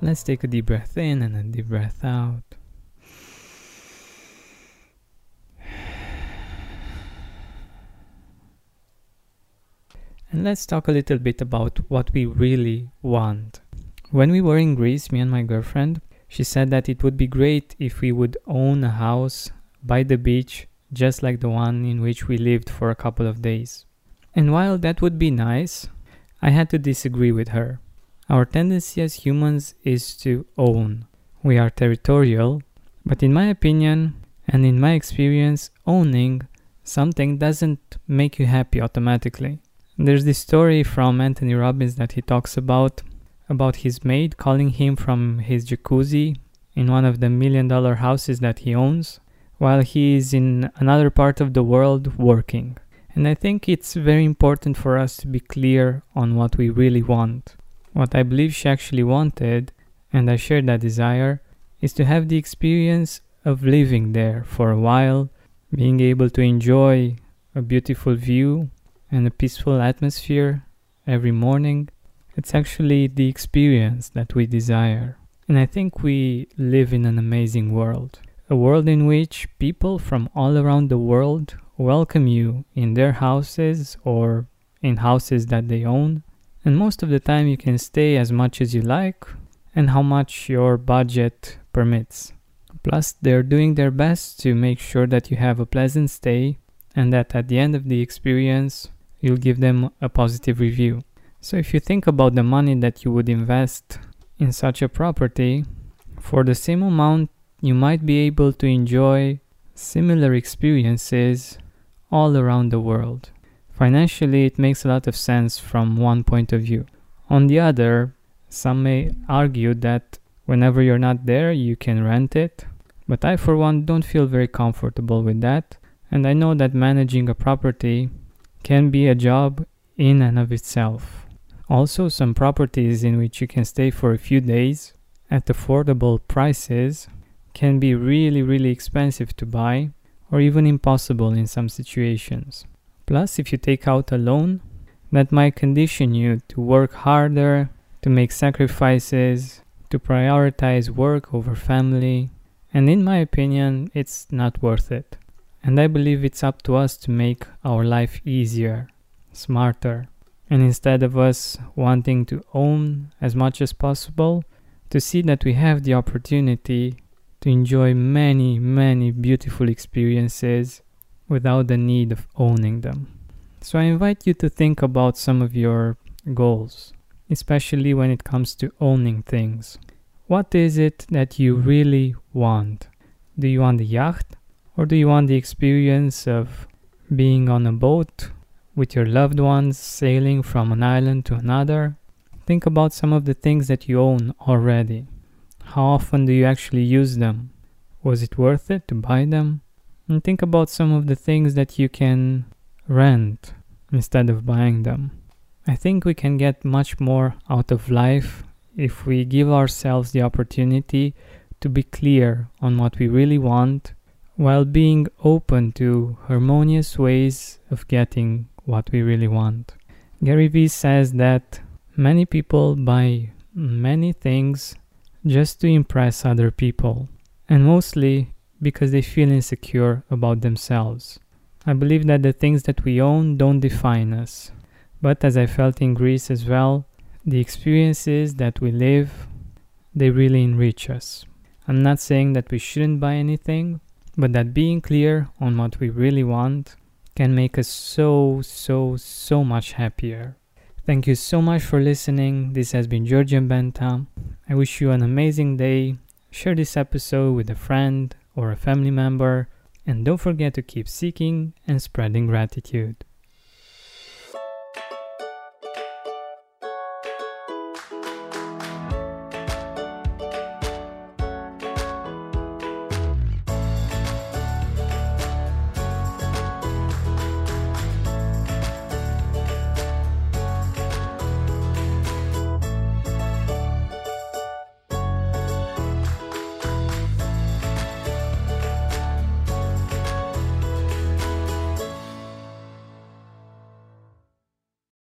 Let's take a deep breath in and a deep breath out. And let's talk a little bit about what we really want. When we were in Greece, me and my girlfriend, she said that it would be great if we would own a house by the beach, just like the one in which we lived for a couple of days. And while that would be nice, I had to disagree with her. Our tendency as humans is to own. We are territorial, but in my opinion and in my experience, owning something doesn't make you happy automatically. There's this story from Anthony Robbins that he talks about about his maid calling him from his jacuzzi in one of the million dollar houses that he owns while he is in another part of the world working. And I think it's very important for us to be clear on what we really want. What I believe she actually wanted, and I share that desire, is to have the experience of living there for a while, being able to enjoy a beautiful view and a peaceful atmosphere every morning. It's actually the experience that we desire. And I think we live in an amazing world. A world in which people from all around the world welcome you in their houses or in houses that they own. And most of the time, you can stay as much as you like and how much your budget permits. Plus, they're doing their best to make sure that you have a pleasant stay and that at the end of the experience, you'll give them a positive review. So if you think about the money that you would invest in such a property, for the same amount, you might be able to enjoy similar experiences all around the world. Financially, it makes a lot of sense from one point of view. On the other, some may argue that whenever you're not there, you can rent it. But I, for one, don't feel very comfortable with that. And I know that managing a property can be a job in and of itself. Also, some properties in which you can stay for a few days at affordable prices can be really, really expensive to buy or even impossible in some situations. Plus, if you take out a loan, that might condition you to work harder, to make sacrifices, to prioritize work over family, and in my opinion, it's not worth it. And I believe it's up to us to make our life easier, smarter, and instead of us wanting to own as much as possible, to see that we have the opportunity to enjoy many, many beautiful experiences without the need of owning them. So I invite you to think about some of your goals, especially when it comes to owning things. What is it that you mm-hmm. really want? Do you want the yacht? Or do you want the experience of being on a boat with your loved ones sailing from an island to another? Think about some of the things that you own already. How often do you actually use them? Was it worth it to buy them? And think about some of the things that you can rent instead of buying them. I think we can get much more out of life if we give ourselves the opportunity to be clear on what we really want while being open to harmonious ways of getting what we really want. Gary Vee says that many people buy many things just to impress other people, and mostly because they feel insecure about themselves. I believe that the things that we own don't define us, but as I felt in Greece as well, the experiences that we live, they really enrich us. I'm not saying that we shouldn't buy anything, but that being clear on what we really want can make us so, so, so much happier. Thank you so much for listening. This has been Georgian Benta. I wish you an amazing day. Share this episode with a friend or a family member, and don't forget to keep seeking and spreading gratitude.